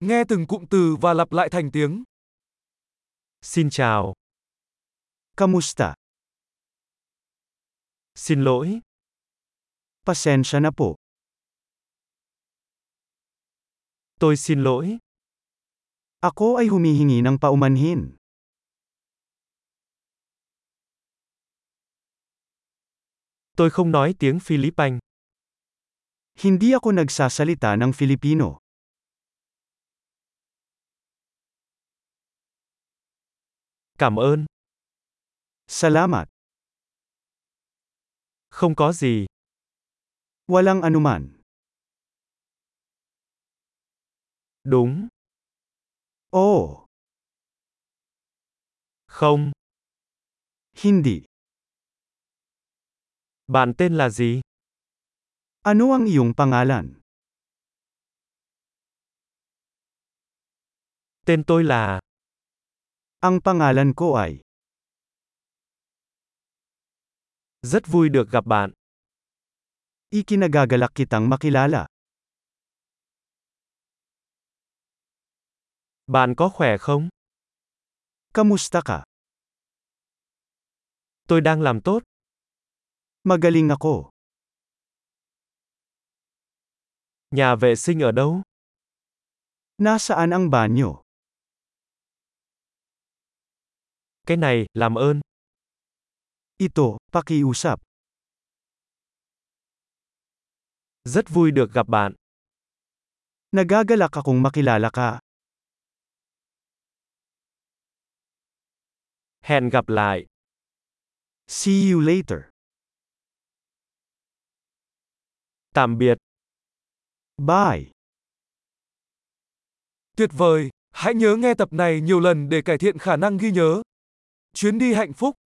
Nghe từng cụm từ và lặp lại thành tiếng. Xin chào, Kamusta? xin lỗi, Pasensya na po. tôi xin lỗi, Ako ay humihingi ng paumanhin. tôi không nói tiếng Philippines. Hindi ako nagsasalita ng Filipino. Cảm ơn, Salamat. không có gì, Walang anuman. đúng, Oo. không, Hindi. bạn tên là gì? Ano ang iyong pangalan? Tên tôi là, Ang pangalan ko ay. rất vui được gặp bạn. Ikinagagalak kitang makilala. Bạn có khỏe không? Kamusta ka? Tôi đang làm tốt. Magaling ako. Nhà vệ sinh ở đâu? Nasaan ang banyo? Cái này, làm ơn. Ito, pakiusap. Rất vui được gặp bạn. Nagagalak akong makilala ka. Hẹn gặp lại. See you later. Tạm biệt. Bye. Tuyệt vời! Hãy nhớ nghe tập này nhiều lần để cải thiện khả năng ghi nhớ. Chuyến đi hạnh phúc!